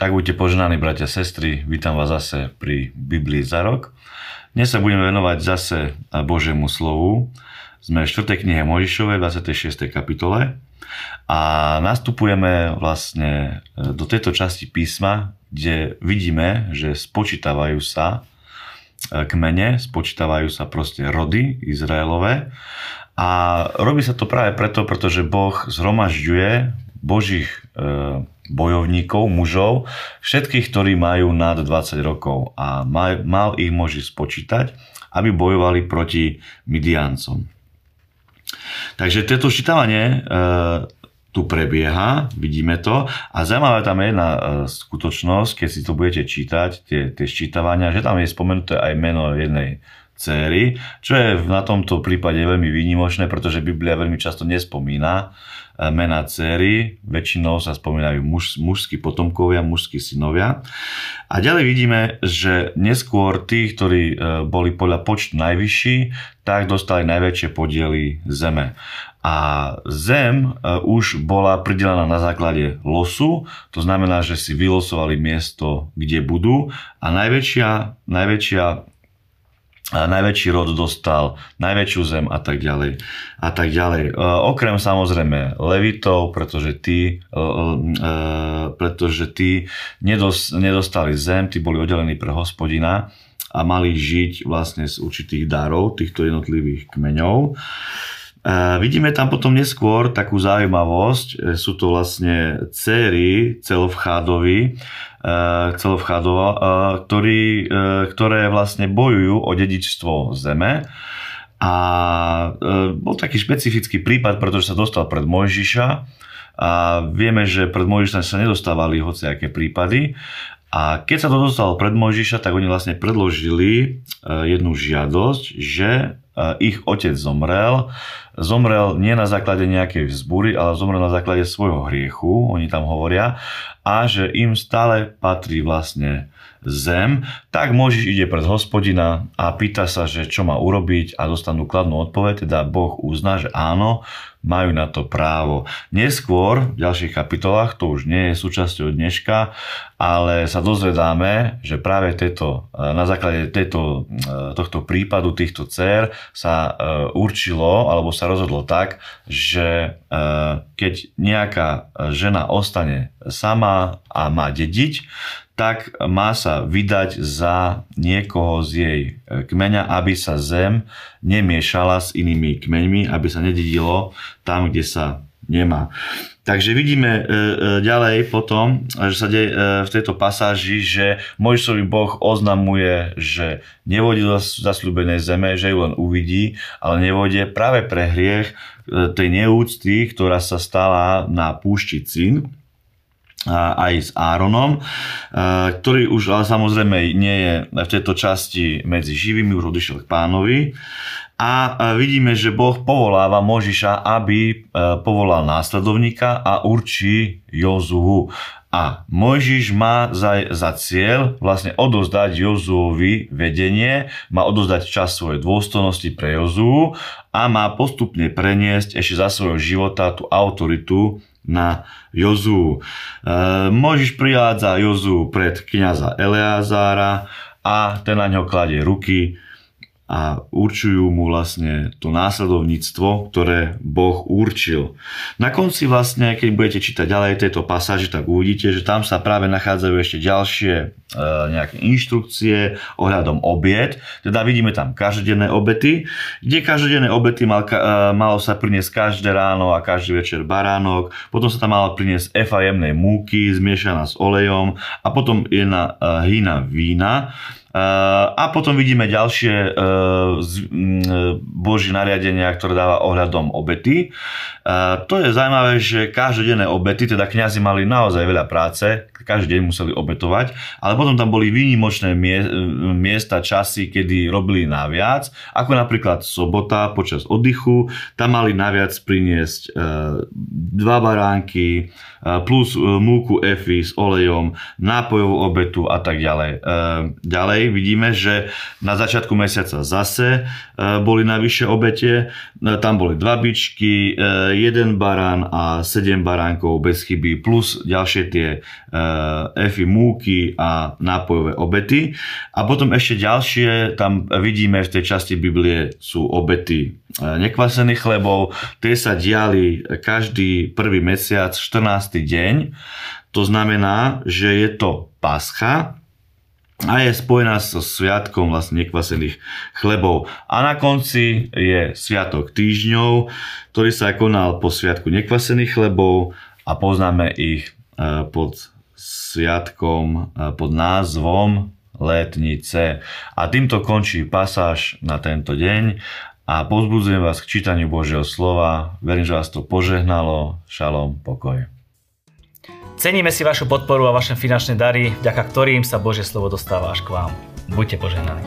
Tak buďte poženaní, bratia a sestry, vítam vás zase pri Biblii za rok. Dnes sa budeme venovať zase Božiemu slovu. Sme v 4. knihe Mojžišovej, 26. kapitole a nastupujeme vlastne e, do tejto časti písma, kde vidíme, že spočítavajú sa e, kmene, spočítavajú sa proste rody Izraelové a robí sa to práve preto, pretože Boh zhromažďuje Božích e, bojovníkov, mužov, všetkých, ktorí majú nad 20 rokov a mal, mal ich môže spočítať, aby bojovali proti Midiancom. Takže toto ščítavanie e, tu prebieha, vidíme to a zaujímavá tam je jedna e, skutočnosť, keď si to budete čítať, tie, tie ščítavania, že tam je spomenuté aj meno jednej céry, čo je na tomto prípade veľmi výnimočné, pretože Biblia veľmi často nespomína mena céry, väčšinou sa spomínajú muž, mužskí potomkovia, mužskí synovia. A ďalej vidíme, že neskôr tí, ktorí e, boli podľa počtu najvyšší, tak dostali najväčšie podiely zeme. A zem e, už bola pridelená na základe losu, to znamená, že si vylosovali miesto, kde budú a najväčšia, najväčšia najväčší rod dostal najväčšiu zem a tak ďalej. A tak ďalej. E, okrem samozrejme levitov, pretože tí, e, e, pretože tí nedostali zem, tí boli oddelení pre hospodina a mali žiť vlastne z určitých darov týchto jednotlivých kmeňov. Vidíme tam potom neskôr takú zaujímavosť, sú to vlastne céry celovchádovi, celovchádova, ktorí, ktoré vlastne bojujú o dedičstvo zeme. A bol taký špecifický prípad, pretože sa dostal pred Mojžiša a vieme, že pred Mojžiša sa nedostávali hociaké prípady a keď sa to dostalo pred Mojžiša, tak oni vlastne predložili jednu žiadosť, že ich otec zomrel. Zomrel nie na základe nejakej vzbúry, ale zomrel na základe svojho hriechu, oni tam hovoria, a že im stále patrí vlastne zem, tak Možiš ide pred hospodina a pýta sa, že čo má urobiť a dostanú kladnú odpoveď, teda Boh uzná, že áno, majú na to právo. Neskôr, v ďalších kapitolách, to už nie je súčasťou dneška, ale sa dozvedáme, že práve tieto, na základe tejto, tohto prípadu týchto dcer sa e, určilo, alebo sa rozhodlo tak, že e, keď nejaká žena ostane sama a má dediť, tak má sa vydať za niekoho z jej e, kmeňa, aby sa zem nemiešala s inými kmeňmi, aby sa nedidilo tam, kde sa nemá. Takže vidíme e, e, ďalej potom, že sa deje v tejto pasáži, že Mojžišový Boh oznamuje, že nevodí do zasľúbenej zeme, že ju len uvidí, ale nevodie práve pre hriech tej neúcty, ktorá sa stala na púšti Cín aj s Áronom, ktorý už ale samozrejme nie je v tejto časti medzi živými, už odišiel k pánovi. A vidíme, že Boh povoláva Možiša, aby e, povolal následovníka a určí Jozuhu. A Mojžiš má za, za cieľ vlastne odozdať Jozuovi vedenie, má odozdať čas svojej dôstojnosti pre Jozu a má postupne preniesť ešte za svojho života tú autoritu na Jozu. E, Možiš prihádza Jozu pred kniaza Eleazára a ten na ňo kladie ruky a určujú mu vlastne to následovníctvo, ktoré Boh určil. Na konci vlastne, keď budete čítať ďalej tejto pasáže, tak uvidíte, že tam sa práve nachádzajú ešte ďalšie e, nejaké inštrukcie ohľadom obiet. Teda vidíme tam každodenné obety, kde každodenné obety mal, e, malo sa priniesť každé ráno a každý večer baránok, potom sa tam malo priniesť efa jemnej múky zmiešaná s olejom a potom jedna e, hýna vína. A potom vidíme ďalšie boží nariadenia, ktoré dáva ohľadom obety. To je zaujímavé, že každodenné obety, teda kňazi mali naozaj veľa práce, každý deň museli obetovať, ale potom tam boli výnimočné miesta, časy, kedy robili naviac, ako napríklad sobota počas oddychu, tam mali naviac priniesť dva baránky, plus múku efy s olejom, nápojovú obetu a tak ďalej. Ďalej ďalej vidíme, že na začiatku mesiaca zase boli navyše obete. Tam boli dva bičky, jeden barán a sedem baránkov bez chyby, plus ďalšie tie efy múky a nápojové obety. A potom ešte ďalšie, tam vidíme v tej časti Biblie sú obety nekvasených chlebov. Tie sa diali každý prvý mesiac, 14. deň. To znamená, že je to pascha, a je spojená so sviatkom vlastne nekvasených chlebov. A na konci je sviatok týždňov, ktorý sa konal po sviatku nekvasených chlebov a poznáme ich e, pod sviatkom, e, pod názvom letnice. A týmto končí pasáž na tento deň a pozbudzujem vás k čítaniu Božieho slova. Verím, že vás to požehnalo. Šalom, pokoj. Ceníme si vašu podporu a vaše finančné dary, vďaka ktorým sa Božie slovo dostáva až k vám. Buďte požehnaní.